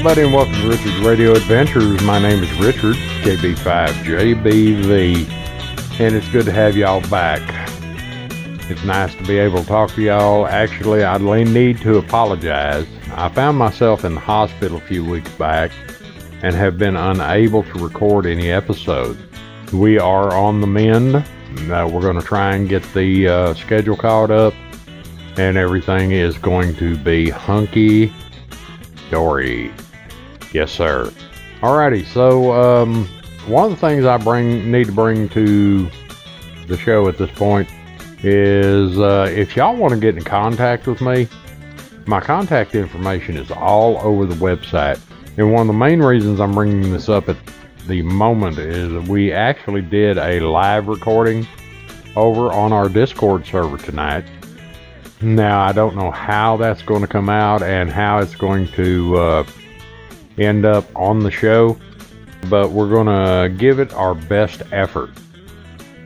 Everybody, and welcome to Richard's Radio Adventures. My name is Richard, KB5JBV, and it's good to have y'all back. It's nice to be able to talk to y'all. Actually, I need to apologize. I found myself in the hospital a few weeks back and have been unable to record any episodes. We are on the mend. Uh, we're going to try and get the uh, schedule caught up, and everything is going to be hunky dory. Yes, sir. Alrighty, so um, one of the things I bring need to bring to the show at this point is uh, if y'all want to get in contact with me, my contact information is all over the website. And one of the main reasons I'm bringing this up at the moment is we actually did a live recording over on our Discord server tonight. Now, I don't know how that's going to come out and how it's going to uh, end up on the show, but we're going to give it our best effort.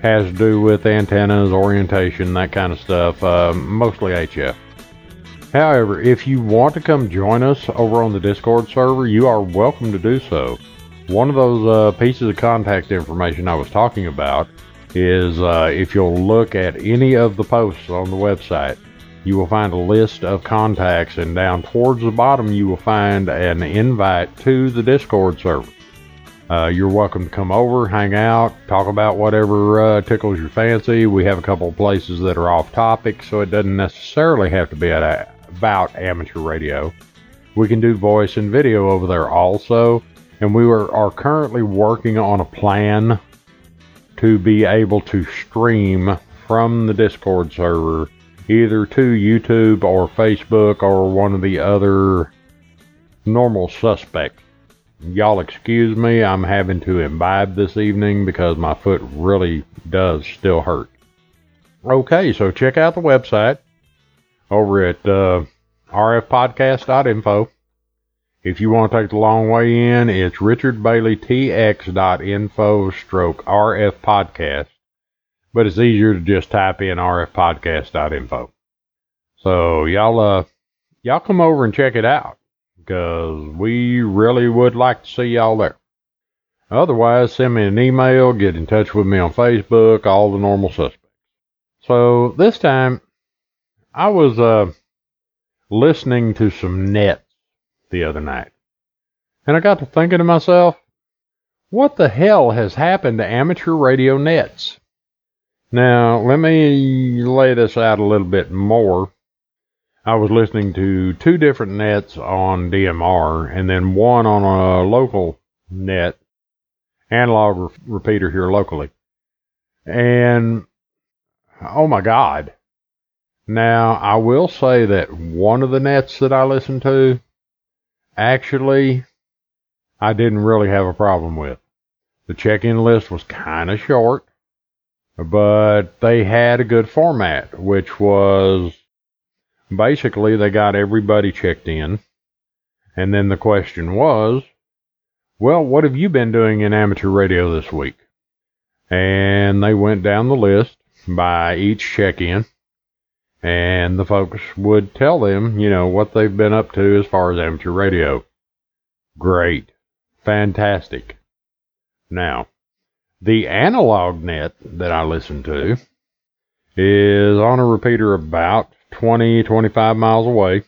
Has to do with antennas, orientation, that kind of stuff, uh, mostly HF. However, if you want to come join us over on the Discord server, you are welcome to do so. One of those uh, pieces of contact information I was talking about is uh, if you'll look at any of the posts on the website, you will find a list of contacts, and down towards the bottom, you will find an invite to the Discord server. Uh, you're welcome to come over, hang out, talk about whatever uh, tickles your fancy. We have a couple of places that are off topic, so it doesn't necessarily have to be a, about amateur radio. We can do voice and video over there also, and we are, are currently working on a plan to be able to stream from the Discord server either to YouTube or Facebook or one of the other normal suspects. Y'all excuse me, I'm having to imbibe this evening because my foot really does still hurt. Okay, so check out the website over at uh, rfpodcast.info. If you want to take the long way in, it's richardbaileytx.info stroke rfpodcast but it's easier to just type in rfpodcast.info. So y'all, uh, y'all come over and check it out because we really would like to see y'all there. Otherwise, send me an email, get in touch with me on Facebook, all the normal suspects. So this time, I was uh, listening to some nets the other night, and I got to thinking to myself, what the hell has happened to amateur radio nets? Now, let me lay this out a little bit more. I was listening to two different nets on DMR and then one on a local net, analog re- repeater here locally. And oh my God. Now, I will say that one of the nets that I listened to, actually, I didn't really have a problem with. The check in list was kind of short but they had a good format, which was basically they got everybody checked in. And then the question was, well, what have you been doing in amateur radio this week? And they went down the list by each check in. And the folks would tell them, you know, what they've been up to as far as amateur radio. Great. Fantastic. Now, the analog net that I listen to is on a repeater about 20, 25 miles away.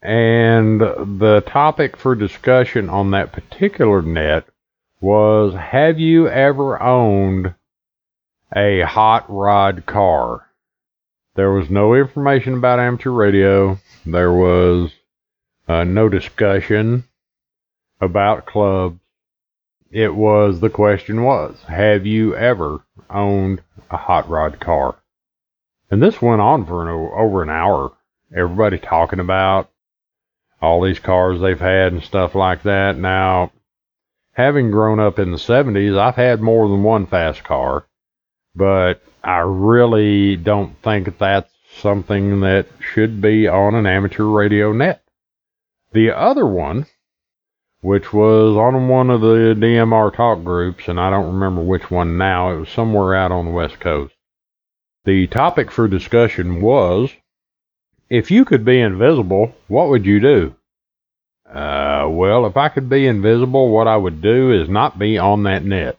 And the topic for discussion on that particular net was Have you ever owned a hot rod car? There was no information about amateur radio. There was uh, no discussion about clubs it was the question was, have you ever owned a hot rod car? And this went on for an, over an hour. Everybody talking about all these cars they've had and stuff like that. Now, having grown up in the 70s, I've had more than one fast car, but I really don't think that's something that should be on an amateur radio net. The other one which was on one of the DMR talk groups, and I don't remember which one now. It was somewhere out on the West Coast. The topic for discussion was if you could be invisible, what would you do? Uh, well, if I could be invisible, what I would do is not be on that net.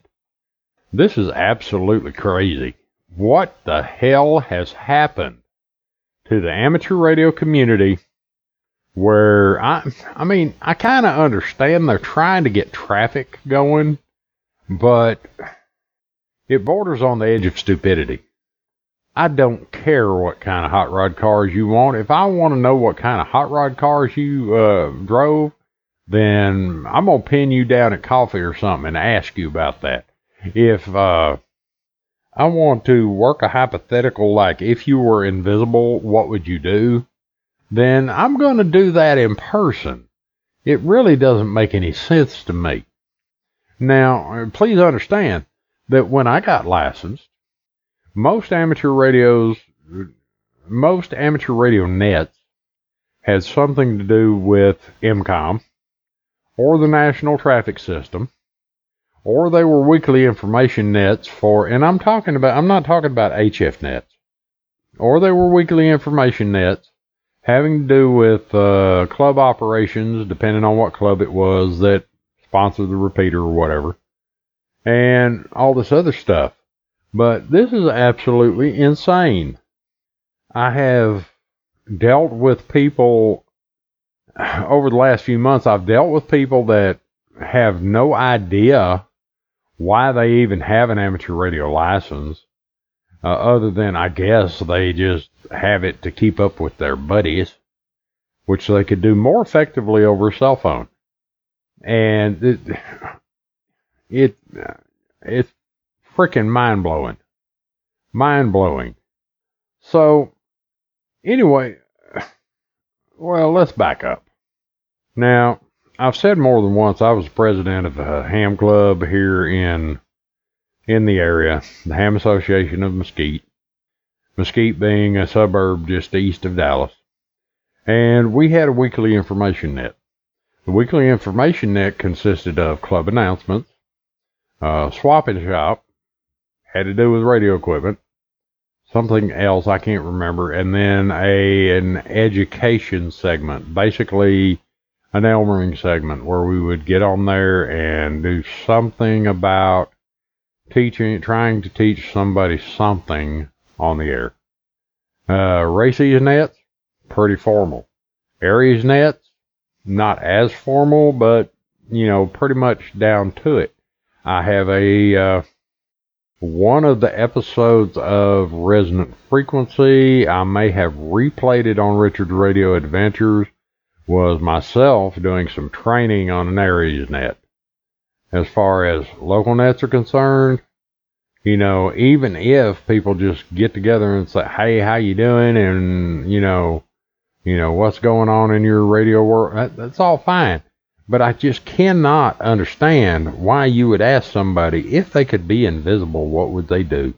This is absolutely crazy. What the hell has happened to the amateur radio community where I I mean, I kind of understand they're trying to get traffic going, but it borders on the edge of stupidity. I don't care what kind of hot rod cars you want. If I want to know what kind of hot rod cars you uh, drove, then I'm gonna pin you down at coffee or something and ask you about that. If uh, I want to work a hypothetical like if you were invisible, what would you do? Then I'm going to do that in person. It really doesn't make any sense to me. Now, uh, please understand that when I got licensed, most amateur radios, most amateur radio nets had something to do with EMCOMM or the National Traffic System, or they were weekly information nets for, and I'm talking about, I'm not talking about HF nets, or they were weekly information nets having to do with uh, club operations, depending on what club it was that sponsored the repeater or whatever, and all this other stuff. But this is absolutely insane. I have dealt with people over the last few months, I've dealt with people that have no idea why they even have an amateur radio license, uh, other than I guess they just have it to keep up with their buddies, which they could do more effectively over a cell phone. And it, it it's freaking mind blowing, mind blowing. So anyway, well, let's back up. Now, I've said more than once I was president of a ham club here in in the area, the Ham Association of Mesquite. Mesquite being a suburb just east of Dallas. And we had a weekly information net. The weekly information net consisted of club announcements, uh, swap and shop, had to do with radio equipment, something else I can't remember, and then a an education segment, basically an Elmering segment where we would get on there and do something about teaching, trying to teach somebody something on the air. Uh, RACES nets, pretty formal. ARES nets, not as formal, but you know, pretty much down to it. I have a uh, one of the episodes of Resonant Frequency. I may have replayed it on Richard's Radio Adventures was myself doing some training on an ARES net. As far as local nets are concerned, you know, even if people just get together and say, "Hey, how you doing?" and you know, you know what's going on in your radio world, that, that's all fine. But I just cannot understand why you would ask somebody if they could be invisible, what would they do?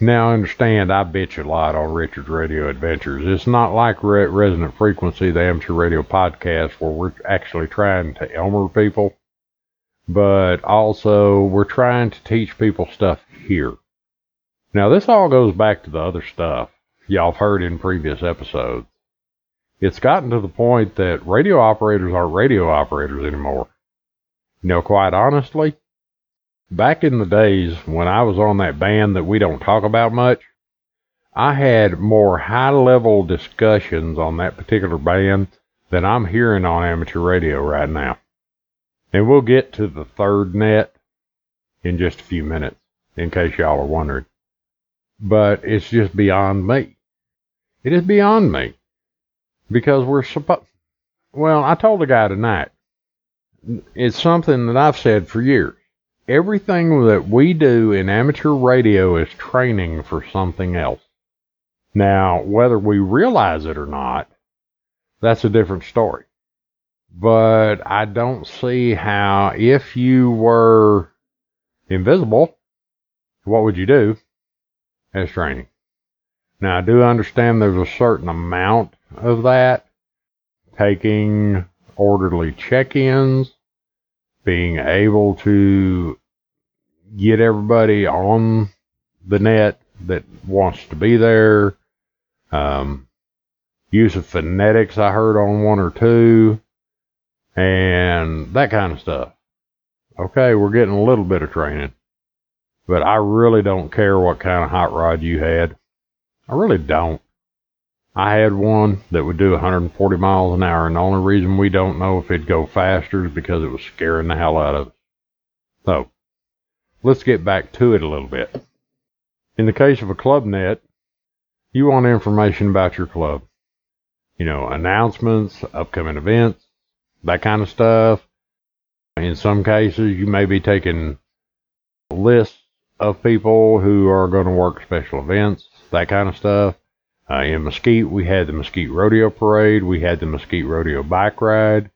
Now, understand, I bitch a lot on Richard's Radio Adventures. It's not like Re- Resonant Frequency, the amateur radio podcast, where we're actually trying to Elmer people, but also we're trying to teach people stuff here. Now, this all goes back to the other stuff y'all have heard in previous episodes. It's gotten to the point that radio operators aren't radio operators anymore. You know, quite honestly, Back in the days when I was on that band that we don't talk about much, I had more high level discussions on that particular band than I'm hearing on amateur radio right now. And we'll get to the third net in just a few minutes, in case y'all are wondering. But it's just beyond me. It is beyond me. Because we're supposed. Well, I told the guy tonight. It's something that I've said for years everything that we do in amateur radio is training for something else. Now, whether we realize it or not, that's a different story. But I don't see how, if you were invisible, what would you do as training? Now, I do understand there's a certain amount of that, taking orderly check ins, being able to get everybody on the net that wants to be there. Um, use of phonetics, I heard on one or two. And that kind of stuff. Okay, we're getting a little bit of training, but I really don't care what kind of hot rod you had. I really don't. I had one that would do 140 miles an hour, and the only reason we don't know if it'd go faster is because it was scaring the hell out of us. So, let's get back to it a little bit. In the case of a club net, you want information about your club. You know, announcements, upcoming events, that kind of stuff. In some cases, you may be taking lists of people who are going to work special events, that kind of stuff. Uh, in Mesquite, we had the Mesquite Rodeo Parade. We had the Mesquite Rodeo Bike Ride.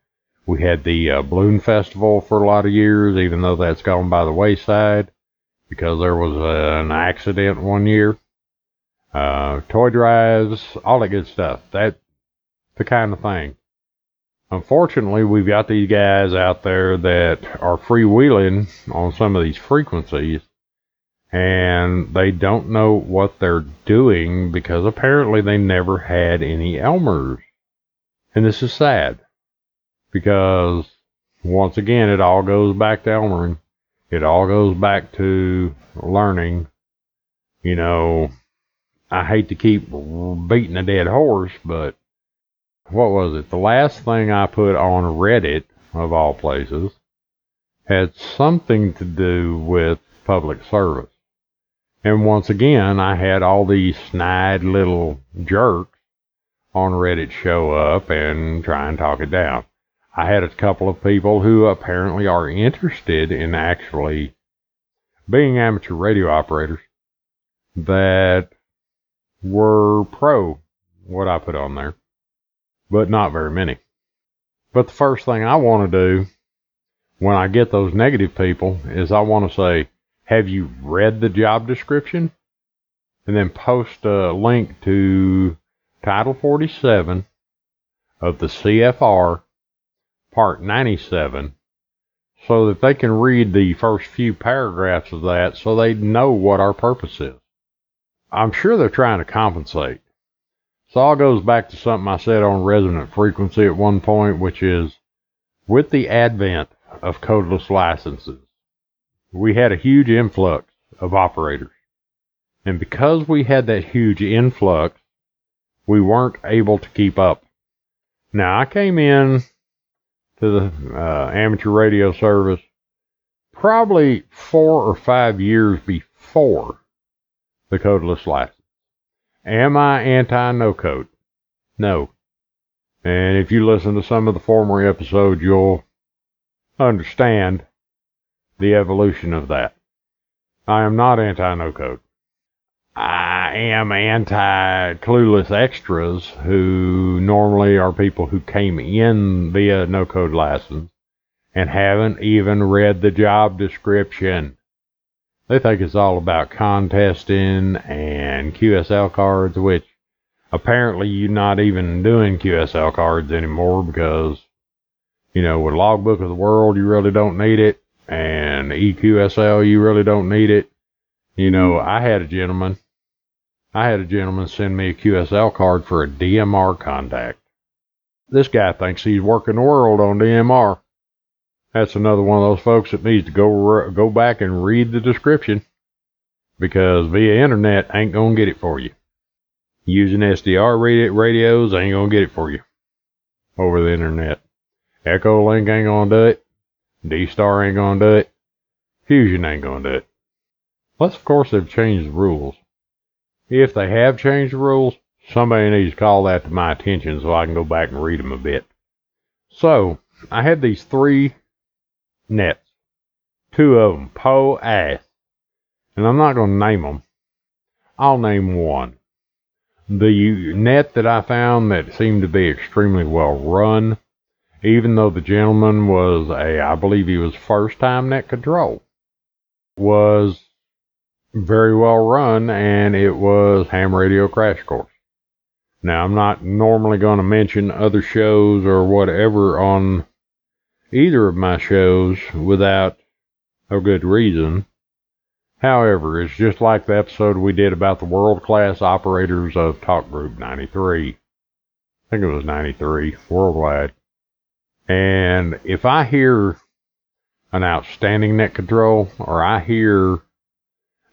We had the uh, Balloon Festival for a lot of years, even though that's gone by the wayside because there was an accident one year. Uh, toy drives, all that good stuff. That the kind of thing. Unfortunately, we've got these guys out there that are freewheeling on some of these frequencies and they don't know what they're doing because apparently they never had any Elmers. And this is sad because once again, it all goes back to Elmering. It all goes back to learning. You know, I hate to keep beating a dead horse, but what was it? The last thing I put on Reddit, of all places, had something to do with public service. And once again, I had all these snide little jerks on Reddit show up and try and talk it down. I had a couple of people who apparently are interested in actually being amateur radio operators that were pro what I put on there, but not very many. But the first thing I want to do when I get those negative people is I want to say, have you read the job description? And then post a link to Title 47 of the CFR, Part 97, so that they can read the first few paragraphs of that so they know what our purpose is. I'm sure they're trying to compensate. So all goes back to something I said on resonant frequency at one point, which is with the advent of codeless licenses, we had a huge influx of operators. And because we had that huge influx, we weren't able to keep up. Now, I came in to the uh, amateur radio service probably four or five years before the codeless license. Am I anti no code? No. And if you listen to some of the former episodes, you'll understand the evolution of that. I am not anti no code. I am anti clueless extras who normally are people who came in via no code license and haven't even read the job description. They think it's all about contesting and QSL cards, which apparently you're not even doing QSL cards anymore because, you know, with Logbook of the World, you really don't need it and EQSL, you really don't need it. You know, mm-hmm. I had a gentleman, I had a gentleman send me a QSL card for a DMR contact. This guy thinks he's working the world on DMR. That's another one of those folks that needs to go go back and read the description because via internet ain't gonna get it for you. Using SDR radios ain't gonna get it for you over the internet. Echolink ain't gonna do it. D-Star ain't gonna do it. Fusion ain't gonna do it. Unless, of course, they've changed the rules. If they have changed the rules, somebody needs to call that to my attention so I can go back and read them a bit. So, I had these three nets. Two of them, Poe Ass. And I'm not going to name them. I'll name one. The net that I found that seemed to be extremely well run even though the gentleman was a, I believe he was first time net control, was very well run and it was ham radio crash course. Now I'm not normally going to mention other shows or whatever on either of my shows without a good reason. However, it's just like the episode we did about the world class operators of Talk Group 93. I think it was 93 worldwide. And if I hear an outstanding net control or I hear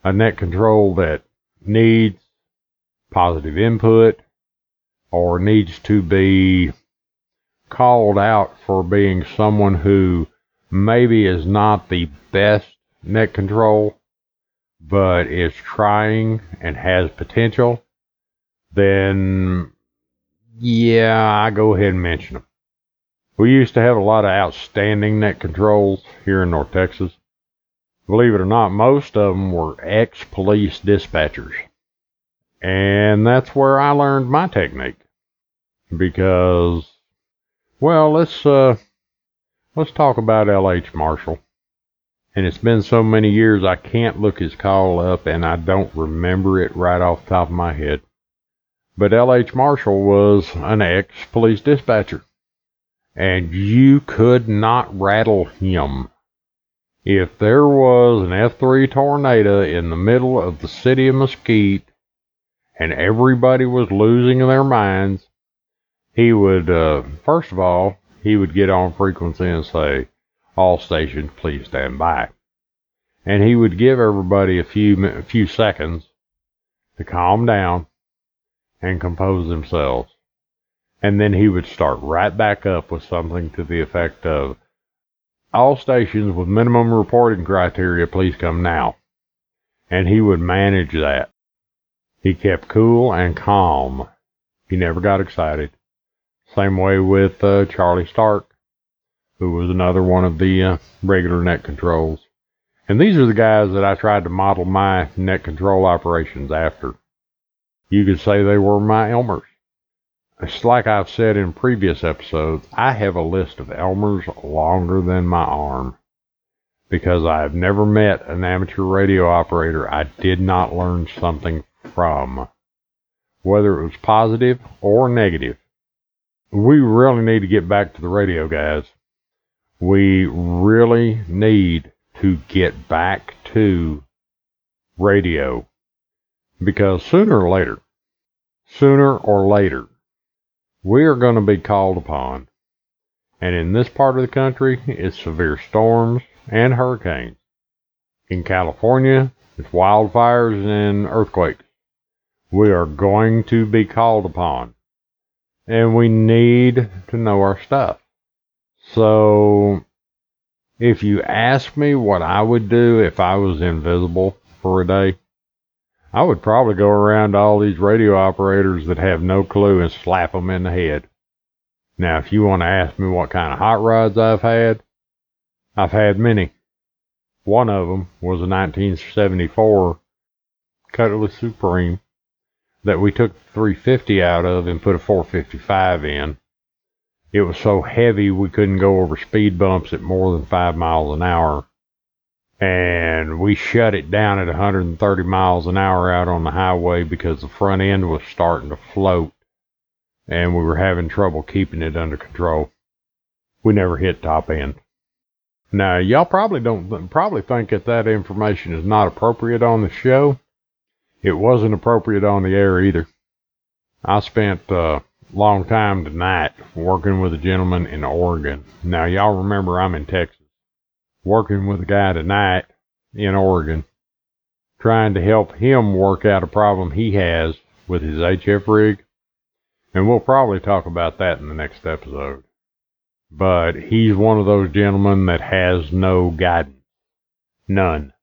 a net control that needs positive input or needs to be called out for being someone who maybe is not the best net control, but is trying and has potential, then yeah, I go ahead and mention them. We used to have a lot of outstanding net controls here in North Texas. Believe it or not, most of them were ex police dispatchers. And that's where I learned my technique. Because, well, let's, uh, let's talk about L.H. Marshall. And it's been so many years I can't look his call up and I don't remember it right off the top of my head. But L.H. Marshall was an ex police dispatcher and you could not rattle him. If there was an F3 tornado in the middle of the city of Mesquite and everybody was losing their minds, he would, uh, first of all, he would get on frequency and say, all stations please stand by. And he would give everybody a few, a few seconds to calm down and compose themselves. And then he would start right back up with something to the effect of all stations with minimum reporting criteria please come now. And he would manage that. He kept cool and calm. He never got excited same way with uh, charlie stark who was another one of the uh, regular net controls. And these are the guys that i tried to model my net control operations after. You could say they were my elmers. It's like I've said in previous episodes, I have a list of Elmers longer than my arm. Because I have never met an amateur radio operator I did not learn something from, whether it was positive or negative. We really need to get back to the radio, guys. We really need to get back to radio because sooner or later, sooner or later, we are going to be called upon. And in this part of the country, it's severe storms and hurricanes. In California, it's wildfires and earthquakes. We are going to be called upon. And we need to know our stuff. So, if you ask me what I would do if I was invisible for a day, I would probably go around to all these radio operators that have no clue and slap them in the head. Now, if you want to ask me what kind of hot rods I've had, I've had many. One of them was a 1974 Cutlass Supreme that we took 350 out of and put a 455 in. It was so heavy we couldn't go over speed bumps at more than 5 miles an hour and we shut it down at 130 miles an hour out on the highway because the front end was starting to float and we were having trouble keeping it under control. We never hit top end. Now, y'all probably don't probably think that that information is not appropriate on the show. It wasn't appropriate on the air either. I spent a long time tonight working with a gentleman in Oregon. Now, y'all remember I'm in Texas working with a guy tonight in Oregon, trying to help him work out a problem he has with his HF rig. And we'll probably talk about that in the next episode. But he's one of those gentlemen that has no guidance. None.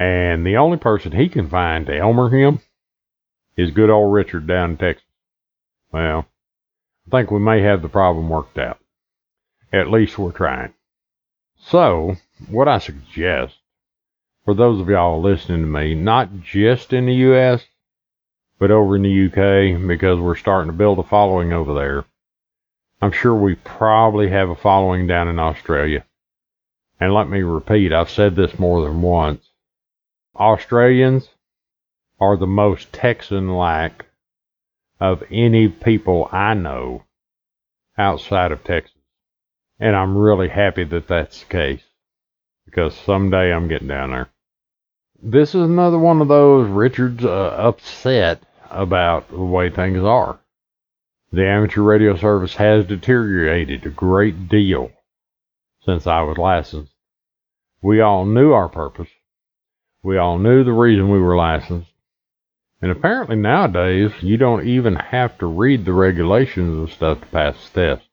And the only person he can find to Elmer him is good old Richard down in Texas. Well, I think we may have the problem worked out. At least we're trying. So, what I suggest for those of y'all listening to me, not just in the US, but over in the UK, because we're starting to build a following over there. I'm sure we probably have a following down in Australia. And let me repeat, I've said this more than once. Australians are the most Texan like of any people I know outside of Texas. And I'm really happy that that's the case because someday I'm getting down there. This is another one of those Richard's uh, upset about the way things are. The amateur radio service has deteriorated a great deal since I was licensed. We all knew our purpose. We all knew the reason we were licensed. And apparently nowadays, you don't even have to read the regulations and stuff to pass the test.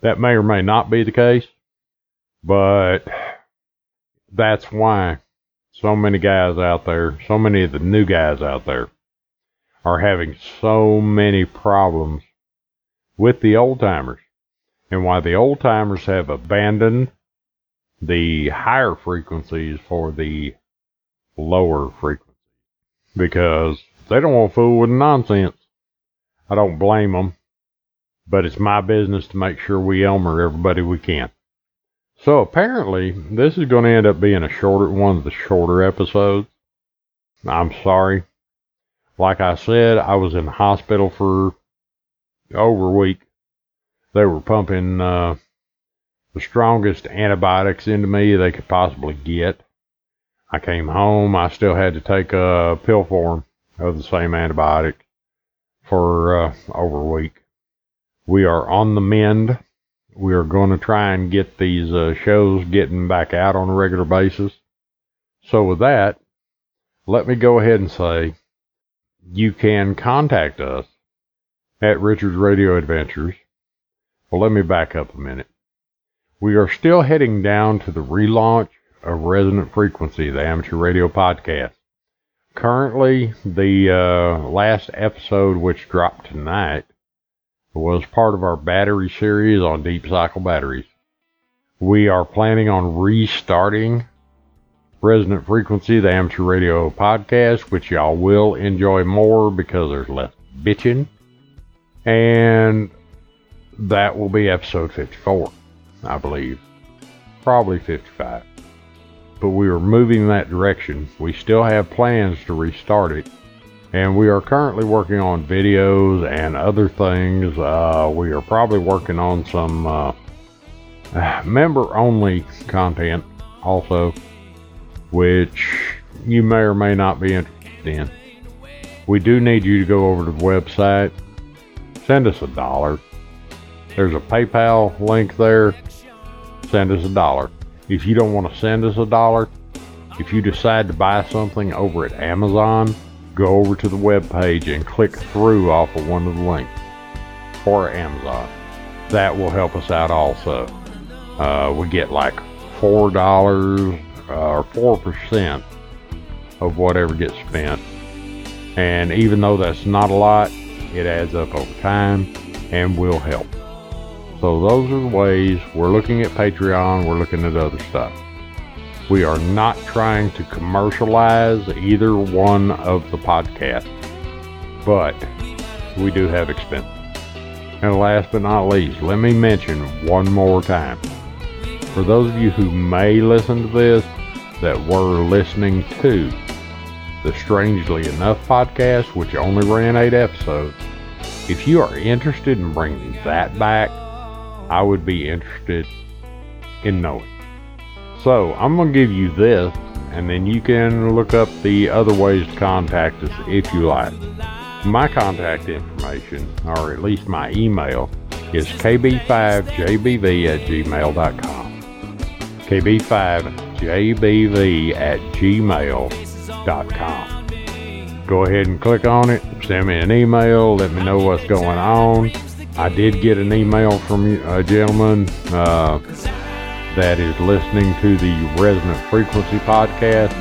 That may or may not be the case, but that's why so many guys out there, so many of the new guys out there, are having so many problems with the old timers and why the old timers have abandoned the higher frequencies for the lower frequencies because they don't want to fool with nonsense. I don't blame them, but it's my business to make sure we Elmer everybody we can. So apparently, this is going to end up being a shorter one of the shorter episodes. I'm sorry. Like I said, I was in the hospital for over a week. They were pumping uh, the strongest antibiotics into me they could possibly get. I came home. I still had to take a pill form of the same antibiotic for uh, over a week. We are on the mend. We are going to try and get these uh, shows getting back out on a regular basis. So with that, let me go ahead and say you can contact us at Richard's Radio Adventures. Well, let me back up a minute. We are still heading down to the relaunch of Resonant Frequency, the amateur radio podcast. Currently, the uh, last episode, which dropped tonight, was part of our battery series on deep cycle batteries. We are planning on restarting Resonant Frequency, the amateur radio podcast, which y'all will enjoy more because there's less bitching. And that will be episode 54, I believe. Probably 55. But we are moving in that direction. We still have plans to restart it. And we are currently working on videos and other things. Uh, we are probably working on some uh, member only content also, which you may or may not be interested in. We do need you to go over to the website, send us a dollar. There's a PayPal link there. Send us a dollar. If you don't want to send us a dollar, if you decide to buy something over at Amazon, go over to the web page and click through off of one of the links for Amazon. That will help us out also. Uh, we get like four dollars uh, or four percent of whatever gets spent, and even though that's not a lot, it adds up over time and will help. So those are the ways we're looking at Patreon, we're looking at other stuff. We are not trying to commercialize either one of the podcasts, but we do have expenses. And last but not least, let me mention one more time. For those of you who may listen to this that were listening to the Strangely Enough podcast, which only ran eight episodes, if you are interested in bringing that back, I would be interested in knowing. So I'm going to give you this, and then you can look up the other ways to contact us if you like. My contact information, or at least my email, is kb5jbv at gmail.com. kb5jbv at gmail.com. Go ahead and click on it, send me an email, let me know what's going on. I did get an email from a gentleman uh, that is listening to the Resonant Frequency podcast,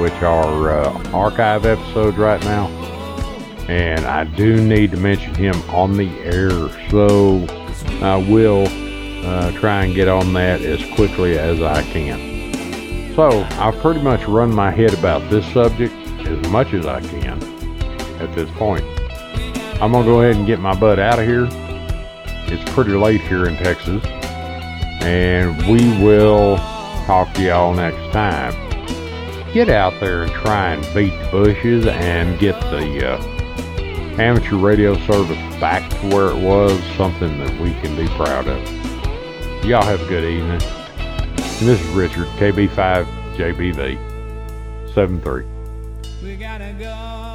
which are uh, archive episodes right now. And I do need to mention him on the air, so I will uh, try and get on that as quickly as I can. So I've pretty much run my head about this subject as much as I can at this point. I'm going to go ahead and get my butt out of here it's pretty late here in Texas. And we will talk to y'all next time. Get out there and try and beat the bushes and get the uh, amateur radio service back to where it was, something that we can be proud of. Y'all have a good evening. And this is Richard, KB5JBV, 73. We gotta go.